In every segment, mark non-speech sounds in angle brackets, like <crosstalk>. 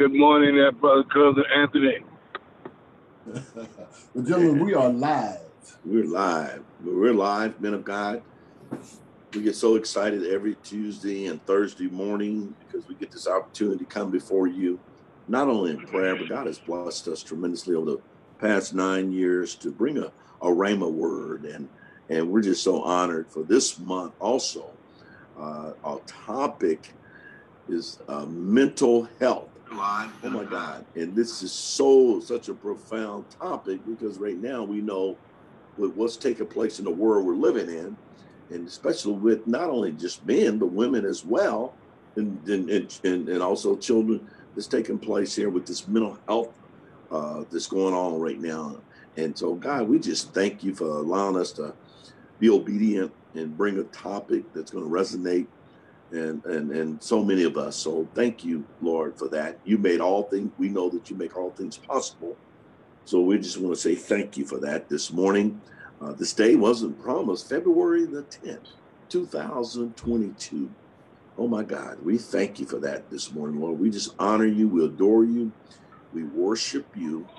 good morning, there, brother cousin Anthony. <laughs> well, gentlemen, we are live. We're live. We're live, men of God. We get so excited every Tuesday and Thursday morning because we get this opportunity to come before you, not only in prayer, but God has blessed us tremendously over the past nine years to bring a, a Rhema word. And, and we're just so honored for this month also. Uh, our topic is uh, mental health. Oh my God. And this is so, such a profound topic because right now we know with what's taking place in the world we're living in, and especially with not only just men, but women as well, and, and, and, and also children that's taking place here with this mental health uh, that's going on right now. And so, God, we just thank you for allowing us to be obedient and bring a topic that's going to resonate and and and so many of us. So thank you, Lord, for that. You made all things. We know that you make all things possible. So we just want to say thank you for that this morning. Uh, this day wasn't promised. February the 10th, 2022. Oh my God, we thank you for that this morning, Lord. We just honor you, we adore you, we worship you,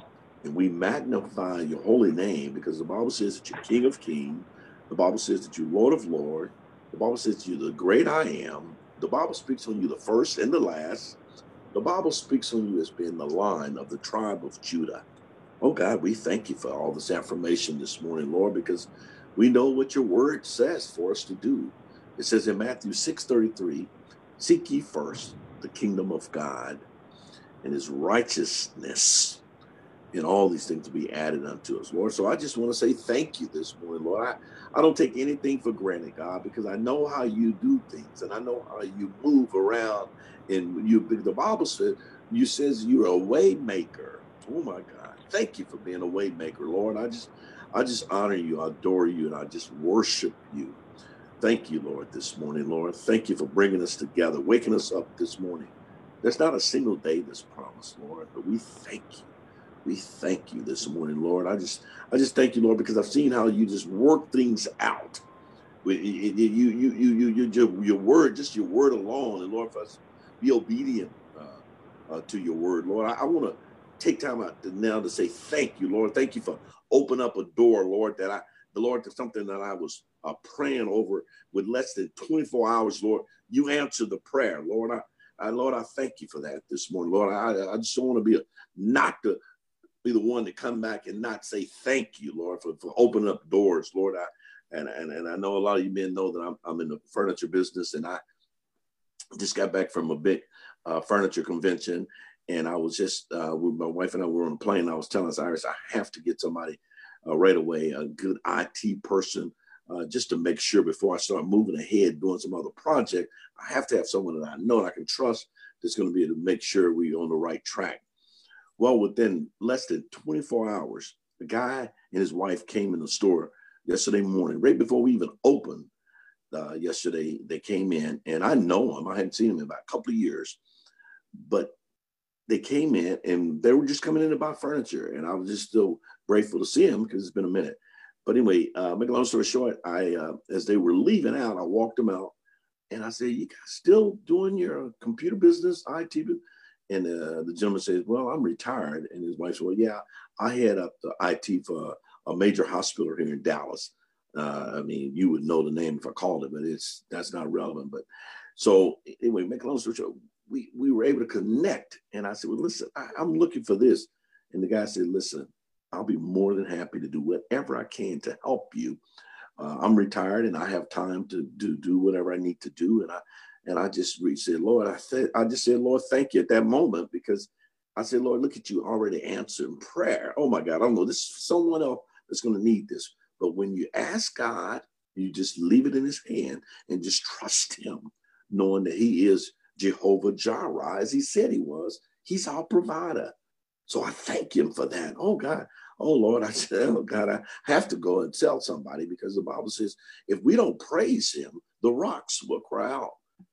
and we magnify your holy name because the Bible says that you're King of Kings. The Bible says that you're Lord of Lord. The Bible says you're the great I am. The Bible speaks on you the first and the last. The Bible speaks on you as being the line of the tribe of Judah. Oh God, we thank you for all this affirmation this morning, Lord, because we know what your word says for us to do. It says in Matthew 6:33, seek ye first the kingdom of God and his righteousness and all these things to be added unto us, Lord. So I just want to say thank you this morning, Lord. I, I don't take anything for granted, God, because I know how you do things and I know how you move around. And you, the Bible says, you says you're a way maker. Oh my God. Thank you for being a way maker, Lord. I just, I just honor you, I adore you, and I just worship you. Thank you, Lord, this morning, Lord. Thank you for bringing us together, waking us up this morning. There's not a single day that's promised, Lord, but we thank you. We thank you this morning, Lord. I just, I just thank you, Lord, because I've seen how you just work things out. You, you, you, you, you, you, your, your word, just your word alone, and Lord, for us be obedient uh, uh, to your word, Lord. I, I want to take time out now to say thank you, Lord. Thank you for opening up a door, Lord, that I, the Lord, to something that I was uh, praying over with less than 24 hours, Lord. You answered the prayer, Lord. I, Lord, I thank you for that this morning, Lord. I, I just don't want to be a not the be the one to come back and not say thank you, Lord, for, for opening up doors, Lord. I and, and and I know a lot of you men know that I'm I'm in the furniture business, and I just got back from a big uh, furniture convention, and I was just uh, with my wife and I were on a plane. I was telling us, Iris, I have to get somebody uh, right away, a good IT person, uh, just to make sure before I start moving ahead doing some other project, I have to have someone that I know and I can trust that's going to be able to make sure we're on the right track. Well, within less than 24 hours, the guy and his wife came in the store yesterday morning, right before we even opened. Uh, yesterday, they came in, and I know him. I hadn't seen him in about a couple of years, but they came in and they were just coming in to buy furniture, and I was just still grateful to see him because it's been a minute. But anyway, uh, make a long story short, I uh, as they were leaving out, I walked them out, and I said, "You guys still doing your computer business, IT?" And uh, the gentleman says, Well, I'm retired. And his wife said, Well, yeah, I head up the IT for a major hospital here in Dallas. Uh, I mean, you would know the name if I called it, but it's that's not relevant. But so anyway, make a long story short, we, we were able to connect. And I said, Well, listen, I, I'm looking for this. And the guy said, Listen, I'll be more than happy to do whatever I can to help you. Uh, I'm retired and I have time to do, do whatever I need to do. And I, and I just said, Lord, I said, I just said, Lord, thank you at that moment because I said, Lord, look at you already answering prayer. Oh my God, I don't know. This is someone else that's going to need this. But when you ask God, you just leave it in his hand and just trust him, knowing that he is Jehovah Jireh, as he said he was. He's our provider. So I thank him for that. Oh God. Oh Lord, I said, <laughs> oh God, I have to go and tell somebody because the Bible says if we don't praise him, the rocks will cry out.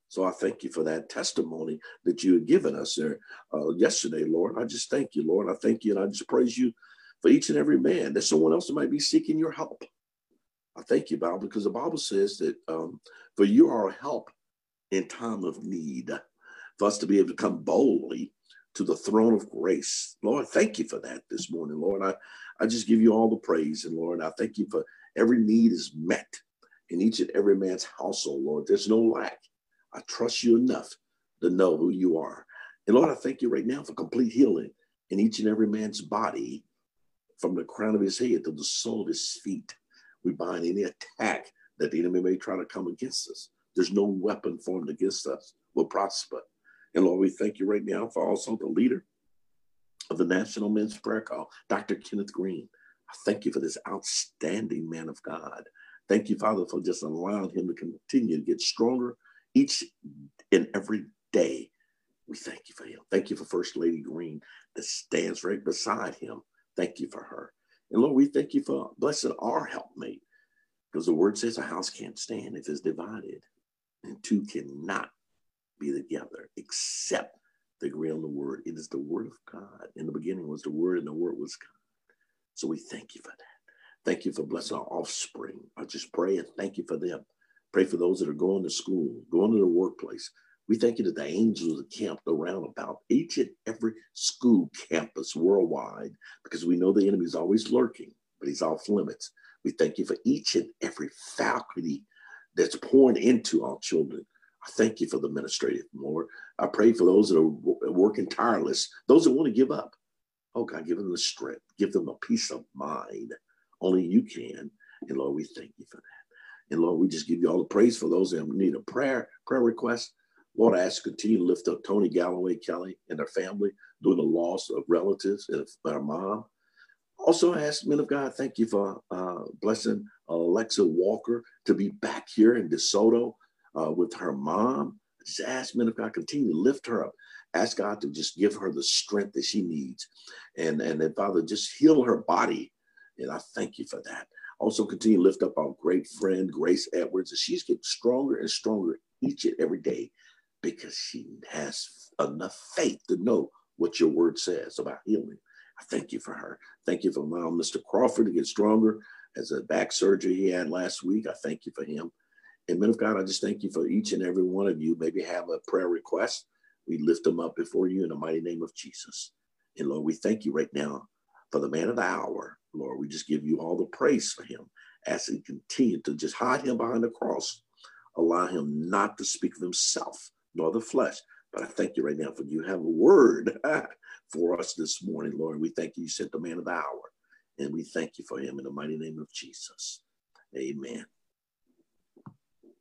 So I thank you for that testimony that you had given us there uh, yesterday, Lord. I just thank you, Lord. I thank you and I just praise you for each and every man. There's someone else that might be seeking your help. I thank you, Bible, because the Bible says that um, for you are a help in time of need. For us to be able to come boldly to the throne of grace. Lord, thank you for that this morning, Lord. I, I just give you all the praise. And Lord, I thank you for every need is met in each and every man's household, Lord. There's no lack. I trust you enough to know who you are. And Lord, I thank you right now for complete healing in each and every man's body from the crown of his head to the sole of his feet. We bind any attack that the enemy may try to come against us. There's no weapon formed against us will prosper. And Lord, we thank you right now for also the leader of the National Men's Prayer Call, Dr. Kenneth Green. I thank you for this outstanding man of God. Thank you, Father, for just allowing him to continue to get stronger each and every day. We thank you for him. Thank you for First Lady Green that stands right beside him. Thank you for her. And Lord, we thank you for blessing our helpmate because the word says a house can't stand if it's divided, and two cannot be together except they agree on the word. It is the word of God. In the beginning was the word, and the word was God. So we thank you for that. Thank you for blessing our offspring. I just pray and thank you for them. Pray for those that are going to school, going to the workplace. We thank you that the angels are camped around about each and every school campus worldwide because we know the enemy is always lurking, but he's off limits. We thank you for each and every faculty that's pouring into our children. I thank you for the administrative, Lord. I pray for those that are working tireless, those that want to give up. Oh God, give them the strength, give them a peace of mind. Only you can. And Lord, we thank you for that. And Lord, we just give you all the praise for those that need a prayer, prayer request. Lord, I ask you to continue to lift up Tony Galloway Kelly and their family during the loss of relatives and their mom. Also, I ask men of God, thank you for uh, blessing Alexa Walker to be back here in DeSoto uh, with her mom. Just ask men of God, continue to lift her up. Ask God to just give her the strength that she needs. And, and then, Father, just heal her body. And I thank you for that. Also, continue to lift up our great friend, Grace Edwards, as she's getting stronger and stronger each and every day because she has enough faith to know what your word says about healing. I thank you for her. Thank you for allowing Mr. Crawford to get stronger as a back surgery he had last week. I thank you for him. And men of God, I just thank you for each and every one of you. Maybe have a prayer request. We lift them up before you in the mighty name of Jesus. And Lord, we thank you right now for the man of the hour. Lord, we just give you all the praise for him as he continued to just hide him behind the cross. Allow him not to speak of himself nor the flesh. But I thank you right now for you have a word <laughs> for us this morning, Lord. We thank you. You sent the man of the hour. And we thank you for him in the mighty name of Jesus. Amen.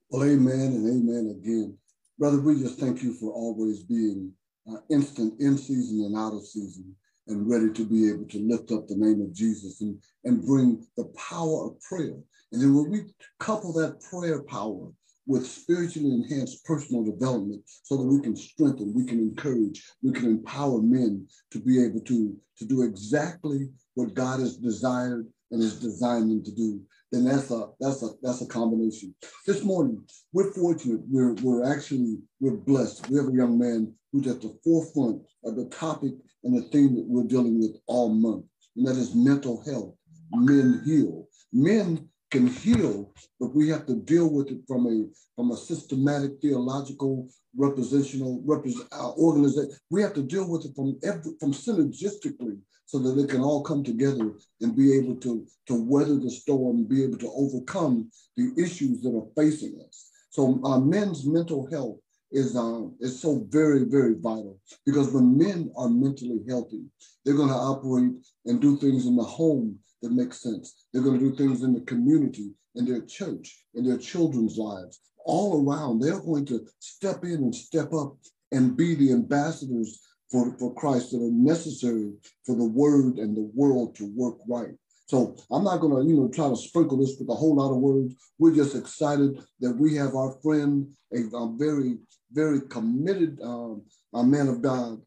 Well, amen and amen again. Brother, we just thank you for always being uh, instant in season and out of season and ready to be able to lift up the name of Jesus and, and bring the power of prayer. And then when we couple that prayer power with spiritually enhanced personal development so that we can strengthen, we can encourage, we can empower men to be able to, to do exactly what God has desired and has designed them to do, then that's a that's a that's a combination. This morning, we're fortunate. We're we're actually we're blessed. We have a young man who's at the forefront of the topic and the theme that we're dealing with all month, and that is mental health. Men heal. Men can heal, but we have to deal with it from a from a systematic theological representational represent, uh, organization. We have to deal with it from every, from synergistically so that it can all come together and be able to to weather the storm, and be able to overcome the issues that are facing us. So uh, men's mental health is um, is so very very vital because when men are mentally healthy, they're going to operate and do things in the home that make sense. They're going to do things in the community, in their church, in their children's lives, all around. They're going to step in and step up and be the ambassadors for, for Christ that are necessary for the word and the world to work right. So I'm not going to, you know, try to sprinkle this with a whole lot of words. We're just excited that we have our friend, a, a very, very committed um, a man of God,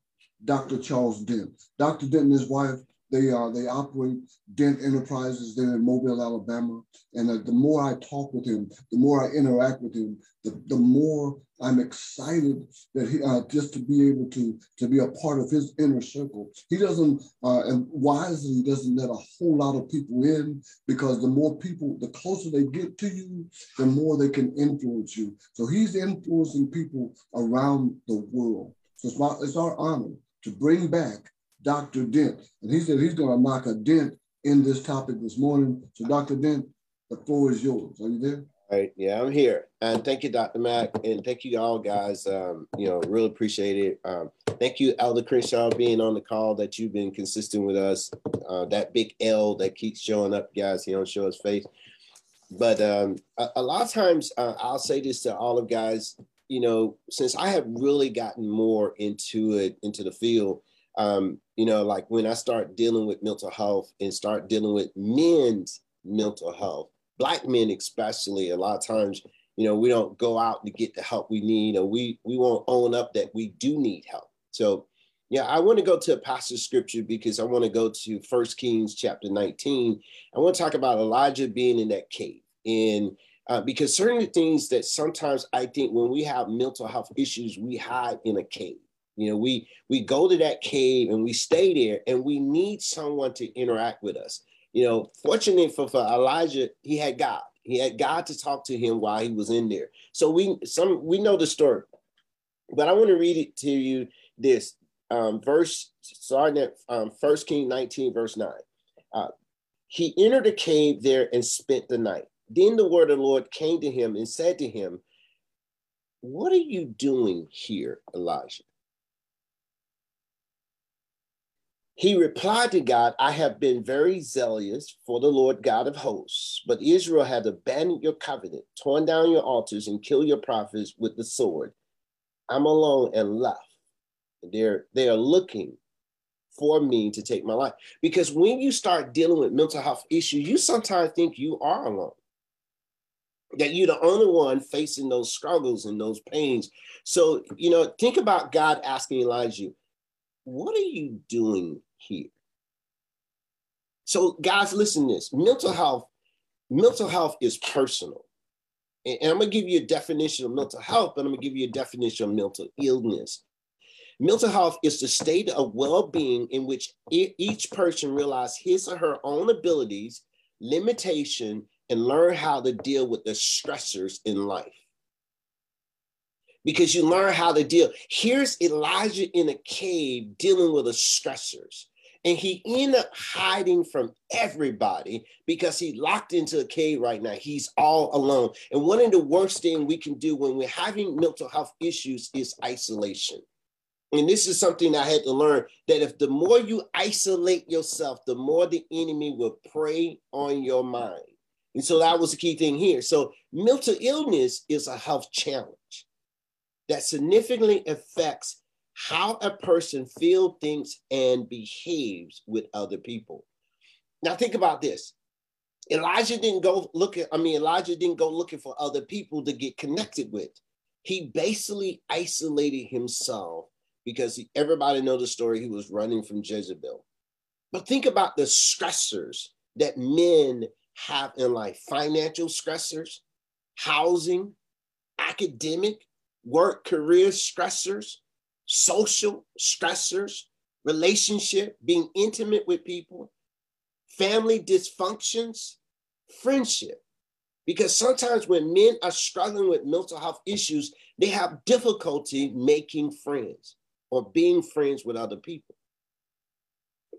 Dr. Charles Dent. Dr. Dent and his wife they uh, they operate Dent Enterprises there in Mobile, Alabama. And uh, the more I talk with him, the more I interact with him, the, the more I'm excited that he uh, just to be able to to be a part of his inner circle. He doesn't uh, and wisely doesn't let a whole lot of people in because the more people, the closer they get to you, the more they can influence you. So he's influencing people around the world. So it's, my, it's our honor to bring back Dr. Dent. And he said he's going to knock a dent in this topic this morning. So, Dr. Dent, the floor is yours. Are you there? All right. Yeah, I'm here. And thank you, Dr. Mack. And thank you all guys. Um, you know, really appreciate it. Um, thank you, Elder Crenshaw, being on the call that you've been consistent with us. Uh, that big L that keeps showing up, guys. He don't show his face. But um, a, a, lot of times uh, I'll say this to all of guys, you know, since I have really gotten more into it, into the field, um, you know, like when I start dealing with mental health and start dealing with men's mental health, black men especially, a lot of times, you know, we don't go out to get the help we need, or we we won't own up that we do need help. So, yeah, I want to go to a passage of scripture because I want to go to First Kings chapter 19. I want to talk about Elijah being in that cave, and uh, because certain things that sometimes I think when we have mental health issues, we hide in a cave you know, we we go to that cave and we stay there, and we need someone to interact with us. You know, fortunately for, for Elijah, he had God. He had God to talk to him while he was in there. So we some we know the story, but I want to read it to you. This um, verse starting at um, First King 19, verse 9. Uh, he entered the cave there and spent the night. Then the word of the Lord came to him and said to him, What are you doing here, Elijah? He replied to God, I have been very zealous for the Lord God of hosts, but Israel had abandoned your covenant, torn down your altars, and killed your prophets with the sword. I'm alone and left. They're, they are looking for me to take my life. Because when you start dealing with mental health issues, you sometimes think you are alone. That you're the only one facing those struggles and those pains. So, you know, think about God asking Elijah, What are you doing here. So, guys, listen to this. Mental health, mental health is personal. And, I'm gonna give you a definition of mental health, but I'm gonna give you a definition of mental illness. Mental health is the state of well-being in which each person realizes his or her own abilities, limitation, and learn how to deal with the stressors in life because you learn how to deal. Here's Elijah in a cave dealing with the stressors. And he ended up hiding from everybody because he locked into a cave right now. He's all alone. And one of the worst things we can do when we're having mental health issues is isolation. And this is something I had to learn that if the more you isolate yourself, the more the enemy will prey on your mind. And so that was the key thing here. So mental illness is a health challenge that significantly affects how a person feels, thinks, and behaves with other people. Now think about this. Elijah didn't go looking, I mean, Elijah didn't go looking for other people to get connected with. He basically isolated himself because he, everybody know the story. He was running from Jezebel. But think about the stressors that men have in life financial stressors, housing, academic, work career stressors, social stressors, relationship, being intimate with people, family dysfunctions, friendship. Because sometimes when men are struggling with mental health issues, they have difficulty making friends or being friends with other people.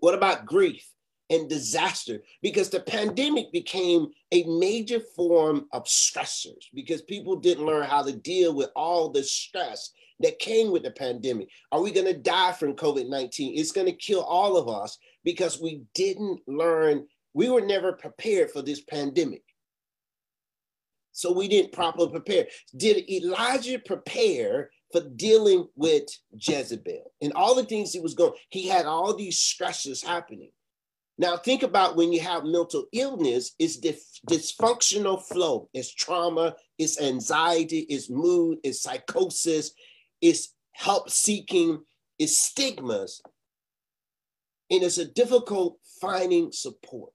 What about grief and disaster? Because the pandemic became a major form of stressors because people didn't learn how to deal with all the stress that came with the pandemic? Are we going to die from COVID 19? It's going to kill all of us because we didn't learn, we were never prepared for this pandemic. So we didn't properly prepare. Did Elijah prepare for dealing with Jezebel and all the things he was going? He had all these stresses happening. Now think about when you have mental illness, it's dysfunctional flow, it's trauma, it's anxiety, it's mood, it's psychosis, it's help seeking, it's stigmas, and it's a difficult finding support.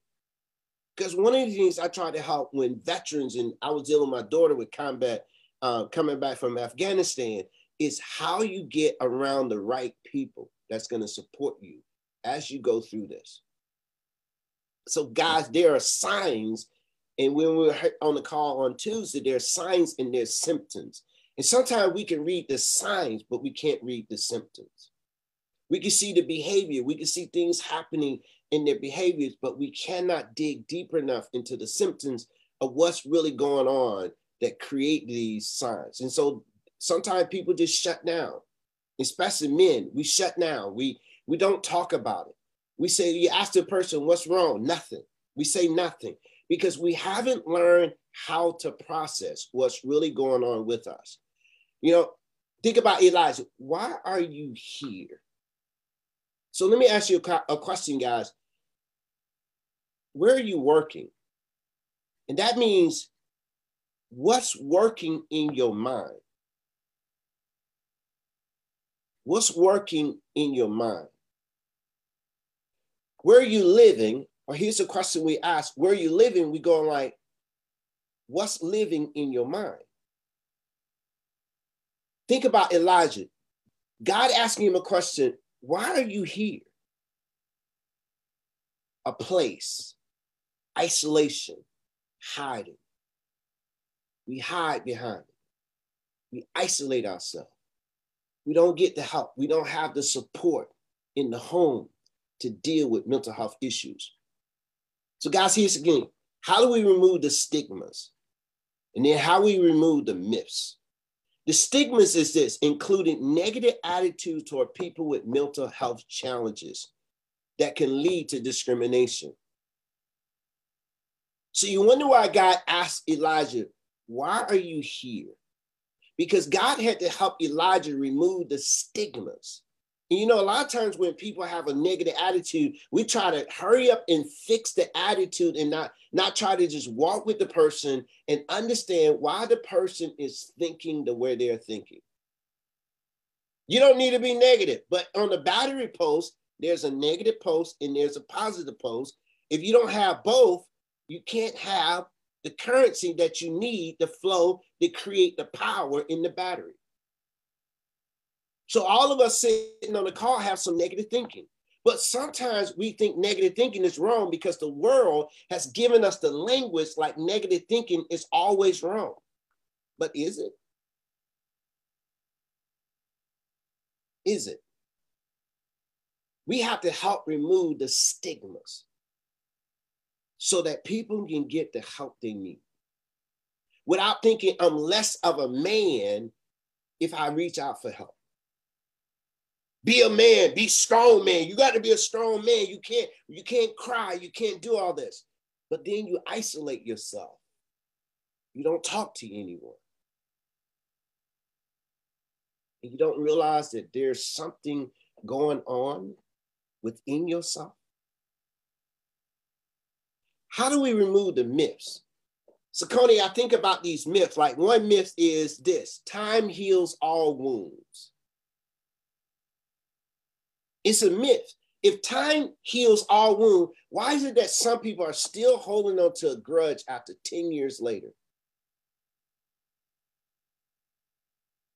Because one of the things I try to help when veterans, and I was dealing with my daughter with combat, uh, coming back from Afghanistan, is how you get around the right people that's going to support you as you go through this. So, guys, there are signs, and when we were on the call on Tuesday, there are signs and there's symptoms. And sometimes we can read the signs, but we can't read the symptoms. We can see the behavior, we can see things happening in their behaviors, but we cannot dig deeper enough into the symptoms of what's really going on that create these signs. And so sometimes people just shut down, especially men. We shut down. We we don't talk about it. We say you ask the person what's wrong, nothing. We say nothing because we haven't learned how to process what's really going on with us. You know, think about Elijah. Why are you here? So let me ask you a, question, guys. Where are you working? And that means what's working in your mind? What's working in your mind? Where are you living? Or here's a question we ask where are you living? We go like, what's living in your mind? Think about Elijah. God asking him a question why are you here? A place, isolation, hiding. We hide behind it. We isolate ourselves. We don't get the help. We don't have the support in the home to deal with mental health issues. So, guys, here's again how do we remove the stigmas? And then how do we remove the myths? The stigmas is this, including negative attitudes toward people with mental health challenges that can lead to discrimination. So you wonder why God asked Elijah, Why are you here? Because God had to help Elijah remove the stigmas and you know, a lot of times when people have a negative attitude, we try to hurry up and fix the attitude and not not try to just walk with the person and understand why the person is thinking the way they're thinking. You don't need to be negative, but on the battery post, there's a negative post and there's a positive post. If you don't have both, you can't have the currency that you need, the flow to create the power in the battery. So all of us sitting on the call have some negative thinking. But sometimes we think negative thinking is wrong because the world has given us the language like negative thinking is always wrong. But is it? Is it? We have to help remove the stigmas so that people can get the help they need without thinking I'm less of a man if I reach out for help. Be a man, be strong man. You got to be a strong man. You can't, you can't cry, you can't do all this. But then you isolate yourself. You don't talk to anyone. And you don't realize that there's something going on within yourself. How do we remove the myths? So, Coney, I think about these myths. Like one myth is this time heals all wounds. It's a myth. If time heals all wounds, why is it that some people are still holding on to a grudge after 10 years later?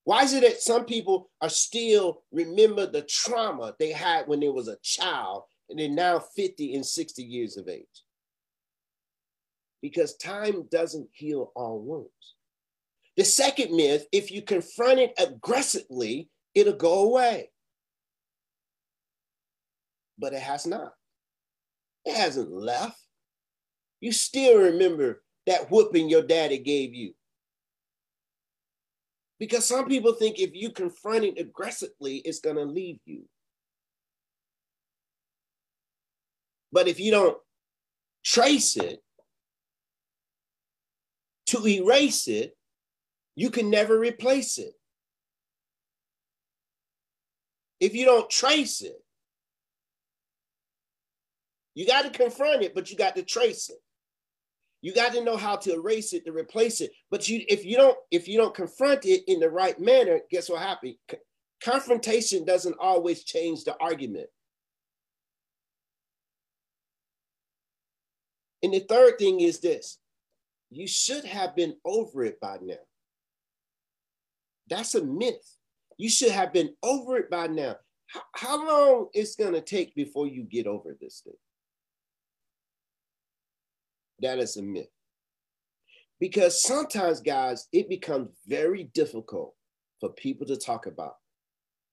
Why is it that some people are still remember the trauma they had when they was a child and they're now 50 and 60 years of age? Because time doesn't heal all wounds. The second myth, if you confront it aggressively, it'll go away but it has not. It hasn't left. You still remember that whooping your daddy gave you. Because some people think if you confront it aggressively, it's going to leave you. But if you don't trace it to erase it, you can never replace it. If you don't trace it, you got to confront it, but you got to trace it. You got to know how to erase it to replace it. But you, if you don't, if you don't confront it in the right manner, guess what happens? Confrontation doesn't always change the argument. And the third thing is this: you should have been over it by now. That's a myth. You should have been over it by now. How, long is going to take before you get over this thing? That is a myth. Because sometimes, guys, it becomes very difficult for people to talk about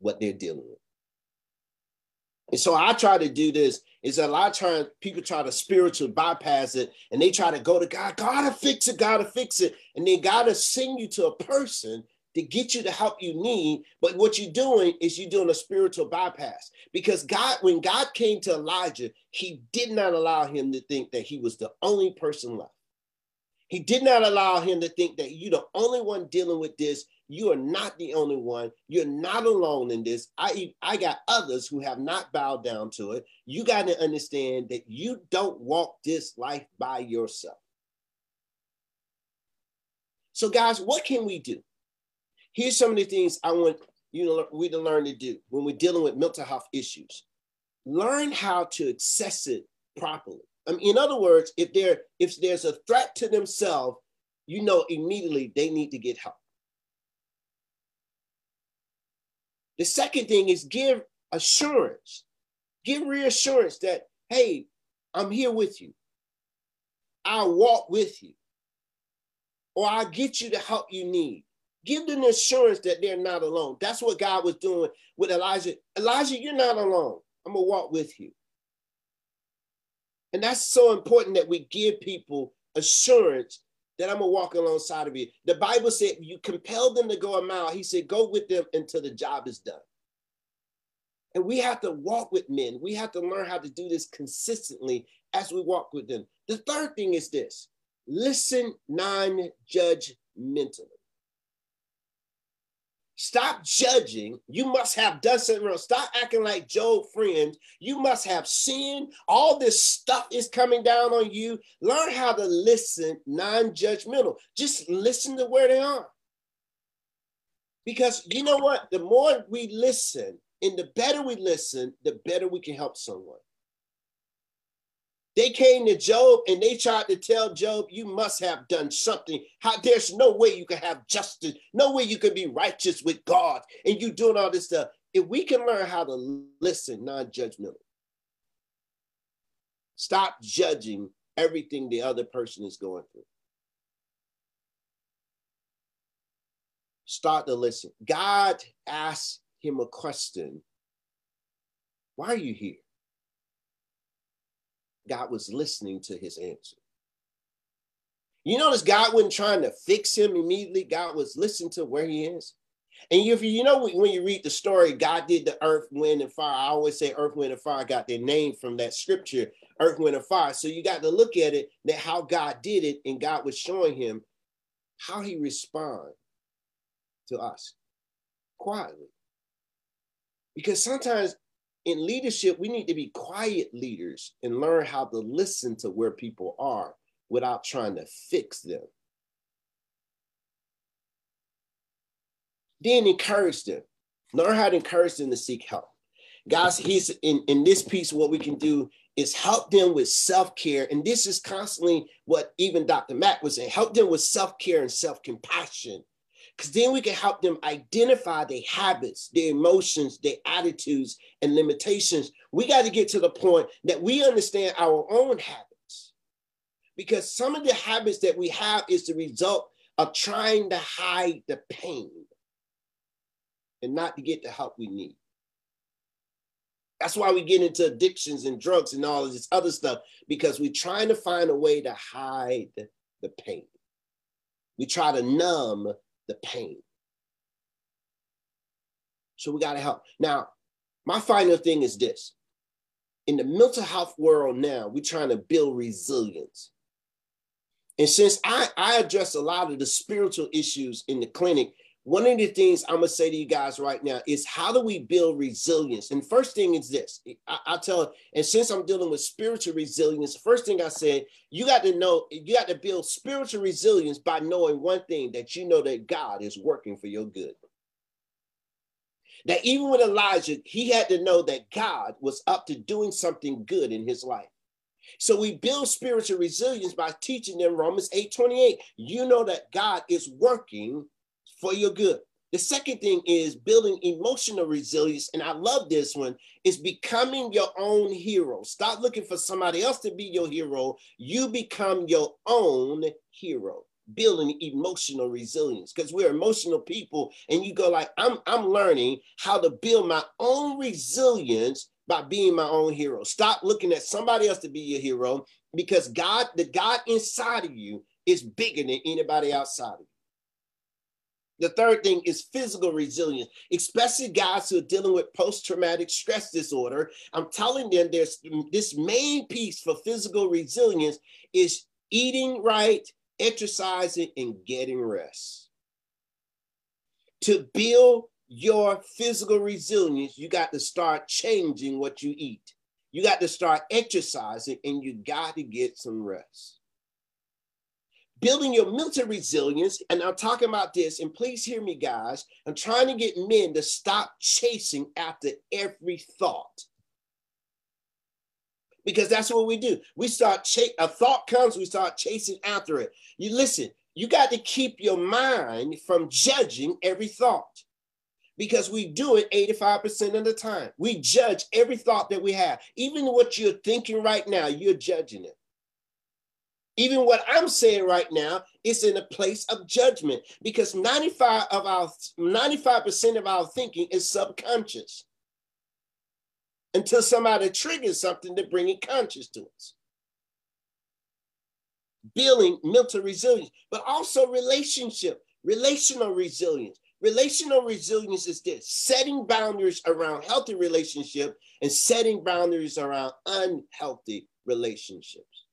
what they're dealing with. And so I try to do this is a lot of times people try to spiritually bypass it and they try to go to God, gotta fix it, gotta fix it. And they gotta send you to a person to get you the help you need. But what you're doing is you're doing a spiritual bypass because God, when God came to Elijah, he did not allow him to think that he was the only person left. He did not allow him to think that you're the only one dealing with this. You are not the only one. You're not alone in this. I, I got others who have not bowed down to it. You got to understand that you don't walk this life by yourself. So, guys, what can we do? Here's some of the things I want you know we to learn to do when we're dealing with mental health issues. Learn how to access it properly. I mean, in other words, if there if there's a threat to themselves, you know immediately they need to get help. The second thing is give assurance, give reassurance that, hey, I'm here with you. I'll walk with you, or I'll get you the help you need. Give them the assurance that they're not alone. That's what God was doing with Elijah. Elijah, you're not alone. I'm going to walk with you. And that's so important that we give people assurance that I'm gonna walk alongside of you. The Bible said you compel them to go a mile. He said, go with them until the job is done. And we have to walk with men. We have to learn how to do this consistently as we walk with them. The third thing is this listen non judgmentally. Stop judging. You must have done something wrong. Stop acting like Job friends. You must have sinned. All this stuff is coming down on you. Learn how to listen non-judgmental. Just listen to where they are. Because you know what? The more we listen and the better we listen, the better we can help someone. They came to Job and they tried to tell Job, you must have done something. How there's no way you can have justice, no way you can be righteous with God, and you doing all this stuff. If we can learn how to listen non-judgmental, stop judging everything the other person is going through. Start to listen. God asked him a question. Why are you here? God was listening to his answer. You notice God wasn't trying to fix him immediately. God was listening to where he is. And if you know when you read the story, God did the earth, wind, and fire. I always say earth, wind, and fire got their name from that scripture, earth, wind, and fire. So you got to look at it that how God did it, and God was showing him how he respond to us quietly. Because sometimes in leadership, we need to be quiet leaders and learn how to listen to where people are without trying to fix them. Then encourage them. Learn how to encourage them to seek help. Guys, he's in, in this piece, what we can do is help them with self-care. And this is constantly what even Dr. Mack was saying, help them with self-care and self-compassion because then we can help them identify their habits, their emotions, their attitudes, and limitations. We got to get to the point that we understand our own habits. Because some of the habits that we have is the result of trying to hide the pain and not to get the help we need. That's why we get into addictions and drugs and all of this other stuff because we're trying to find a way to hide the pain. We try to numb the pain. So we got to help. Now, my final thing is this. In the mental health world now, we're trying to build resilience. And since I, I address a lot of the spiritual issues in the clinic, one of the things I'm gonna say to you guys right now is how do we build resilience? And first thing is this: I, I tell, and since I'm dealing with spiritual resilience, first thing I said, you got to know, you got to build spiritual resilience by knowing one thing that you know that God is working for your good. That even with Elijah, he had to know that God was up to doing something good in his life. So we build spiritual resilience by teaching them Romans 8 28. You know that God is working for your good. The second thing is building emotional resilience. And I love this one is becoming your own hero. Stop looking for somebody else to be your hero. You become your own hero building emotional resilience because we're emotional people and you go like I'm I'm learning how to build my own resilience by being my own hero. Stop looking at somebody else to be your hero because God, the God inside of you, is bigger than anybody outside of you. The third thing is physical resilience, especially guys who are dealing with post traumatic stress disorder. I'm telling them there's this main piece for physical resilience is eating right, exercising, and getting rest. To build your physical resilience, you got to start changing what you eat. You got to start exercising and you got to get some rest building your mental resilience. And I'm talking about this, and please hear me, guys. I'm trying to get men to stop chasing after every thought. Because that's what we do. We start chase a thought comes, we start chasing after it. You listen, you got to keep your mind from judging every thought. Because we do it 85% of the time. We judge every thought that we have. Even what you're thinking right now, you're judging it. Even what I'm saying right now is in a place of judgment because 95 of our 95% of our thinking is subconscious until somebody triggers something to bring it conscious to us. Building mental resilience, but also relationship, relational resilience. Relational resilience is this setting boundaries around healthy relationship and setting boundaries around unhealthy relationships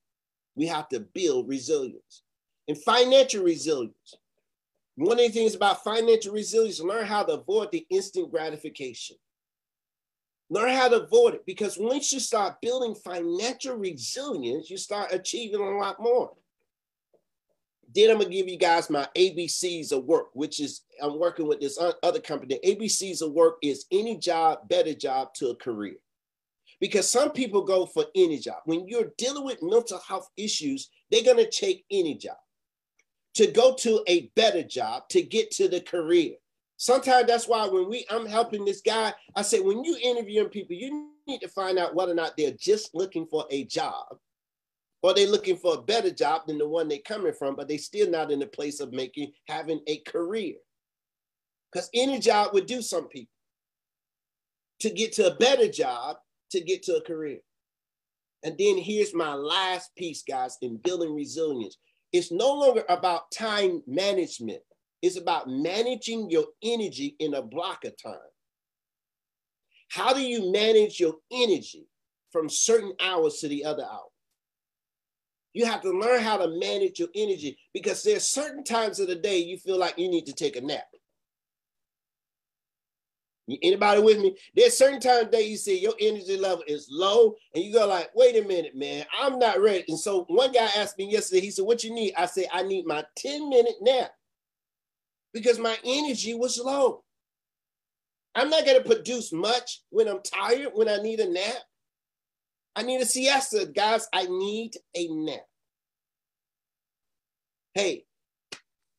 we have to build resilience. And financial resilience. One of the things about financial resilience, learn how to avoid the instant gratification. Learn how to avoid it because once you start building financial resilience, you start achieving a lot more. Then I'm gonna give you guys my ABCs of work, which is I'm working with this other company. ABCs of work is any job, better job to a career because some people go for any job. When you're dealing with mental health issues, they're going to take any job to go to a better job to get to the career. Sometimes that's why when we I'm helping this guy, I say when you interviewing people, you need to find out whether or not they're just looking for a job or they're looking for a better job than the one they're coming from, but they're still not in the place of making having a career. Because any job would do some people. To get to a better job, to get to a career. And then here's my last piece, guys, in building resilience. It's no longer about time management. It's about managing your energy in a block of time. How do you manage your energy from certain hours to the other hour? You have to learn how to manage your energy because there's certain times of the day you feel like you need to take a nap. Anybody with me? There's certain times that you see your energy level is low, and you go like, "Wait a minute, man, I'm not ready." And so one guy asked me yesterday. He said, "What you need?" I said, "I need my 10 minute nap because my energy was low. I'm not gonna produce much when I'm tired. When I need a nap, I need a siesta, guys. I need a nap." Hey,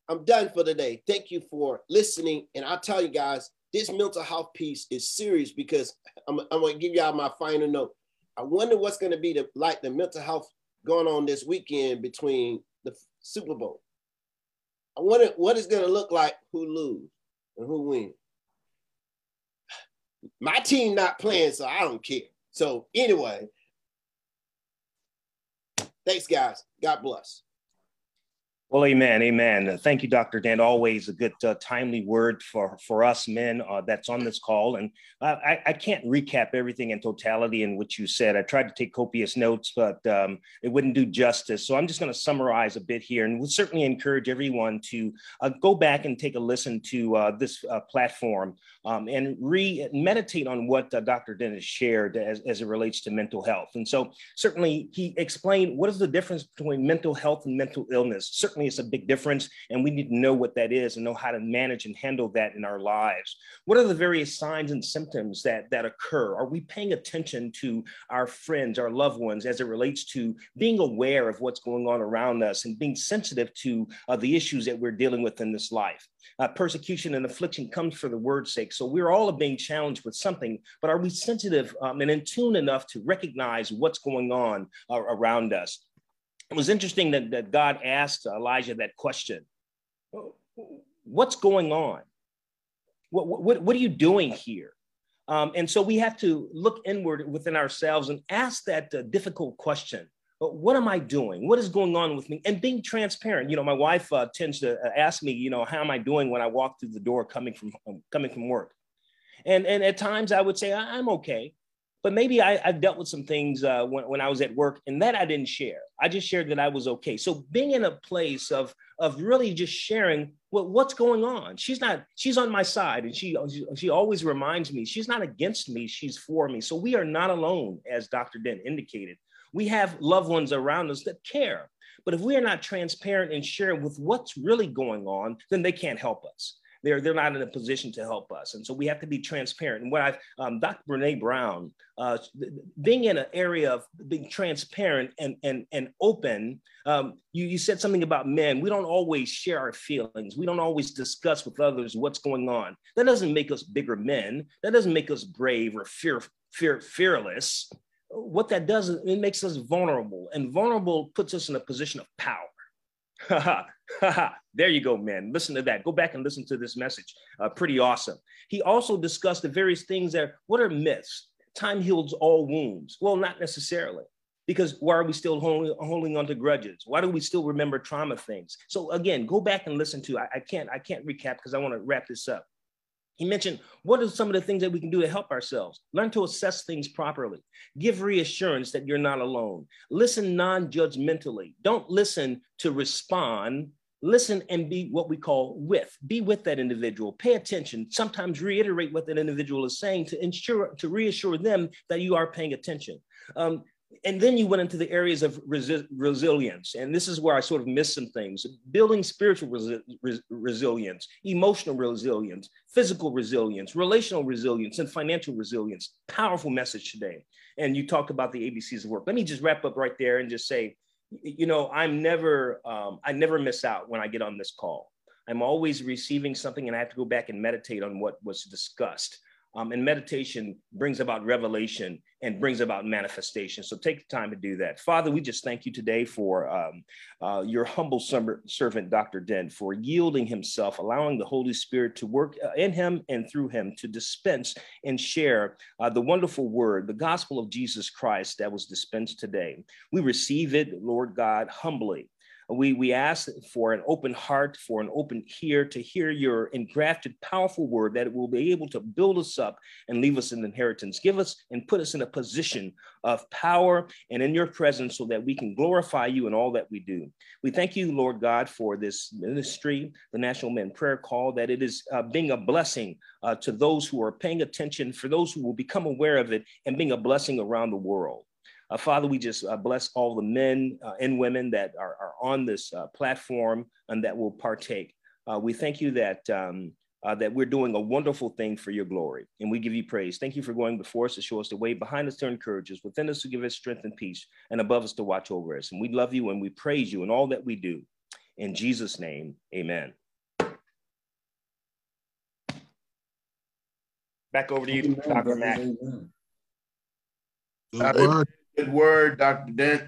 I'm done for the day. Thank you for listening, and I'll tell you guys this mental health piece is serious because I'm, I'm going to give y'all my final note. I wonder what's going to be the like the mental health going on this weekend between the Super Bowl. I wonder what it's going to look like who lose and who win. My team not playing, so I don't care. So anyway, thanks guys. God bless. Well, amen, amen. Thank you, Dr. Dent. Always a good, uh, timely word for for us men uh, that's on this call. And I, I, can't recap everything in totality in what you said. I tried to take copious notes, but um, it wouldn't do justice. So I'm just going to summarize a bit here, and we'll certainly encourage everyone to uh, go back and take a listen to uh, this uh, platform um, and re meditate on what Dr. Dennis shared as, as it relates to mental health. And so certainly he explained what is the difference between mental health and mental illness. Certainly certainly it's a big difference, and we need to know what that is and know how to manage and handle that in our lives. What are the various signs and symptoms that that occur? Are we paying attention to our friends, our loved ones, as it relates to being aware of what's going on around us and being sensitive to uh, the issues that we're dealing with in this life? Uh, persecution and affliction comes for the word's sake. So we're all being challenged with something, but are we sensitive um, and in tune enough to recognize what's going on uh, around us? it was interesting that, that God asked Elijah that question What's going on? What, what, what are you doing here? Um, and so we have to look inward within ourselves and ask that uh, difficult question. But what am I doing? What is going on with me? And being transparent. You know, my wife uh, tends to uh, ask me, you know, how am I doing when I walk through the door coming from um, coming from work? And and at times I would say I'm okay, but maybe I, have dealt with some things uh, when, when I was at work and that I didn't share. I just shared that I was okay. So being in a place of of really just sharing what, what's going on. She's not, she's on my side and she, she always reminds me she's not against me, she's for me. So we are not alone, as Dr. Dent indicated. We have loved ones around us that care. But if we are not transparent and share with what's really going on, then they can't help us. They're they're not in a position to help us. And so we have to be transparent. And what i've um, dr brene brown uh, being in an area of being transparent and and and open um, you, you said something about men. We don't always share our feelings. We don't always discuss with others what's going on. That doesn't make us bigger men. That doesn't make us brave or fear fear fearless what that does is it makes us vulnerable and vulnerable puts us in a position of power Ha <laughs> ha, there you go, man. Listen to that. Go back and listen to this message. Uh, pretty awesome. He also discussed the various things that what are myths? Time heals all wounds. Well, not necessarily. Because why are we still holding, holding on to grudges? Why do we still remember trauma things? So again, go back and listen to. I, I can't I can't recap because I want to wrap this up. He mentioned what are some of the things that we can do to help ourselves? Learn to assess things properly. Give reassurance that you're not alone. Listen non judgmentally. Don't listen to respond. Listen and be what we call with. Be with that individual. Pay attention. Sometimes reiterate what that individual is saying to ensure to reassure them that you are paying attention. Um, and then you went into the areas of resi- resilience. And this is where i sort of missed some things. Building spiritual resi- res- resilience emotional resilience physical resilience relational resilience and financial resilience. Powerful message today. And you talked about the abcs of work. Let me just wrap up right there and just say you know i'm never um, i never miss out when i get on this call. I'm always receiving something and i have to go back and meditate on what was discussed um, and meditation brings about revelation and brings about manifestation. So take the time to do that. Father, we just thank you today for um, uh, your humble servant, Dr. Dent, for yielding himself, allowing the Holy Spirit to work uh, in him and through him to dispense and share uh, the wonderful word, the gospel of Jesus Christ that was dispensed today. We receive it, Lord God, humbly. We, we ask for an open heart, for an open ear to hear your engrafted, powerful word that it will be able to build us up and leave us an inheritance. Give us and put us in a position of power and in your presence so that we can glorify you in all that we do. We thank you, Lord God, for this ministry, the National Men Prayer Call, that it is uh, being a blessing uh, to those who are paying attention, for those who will become aware of it, and being a blessing around the world. Uh, Father, we just uh, bless all the men uh, and women that are, are on this uh, platform and that will partake. Uh, we thank you that, um, uh, that we're doing a wonderful thing for your glory, and we give you praise. Thank you for going before us to show us the way, behind us to encourage us, within us to give us strength and peace, and above us to watch over us. And we love you and we praise you in all that we do. In Jesus' name, amen. Back over to you, Dr. Mack. Good word. Dr. Dent.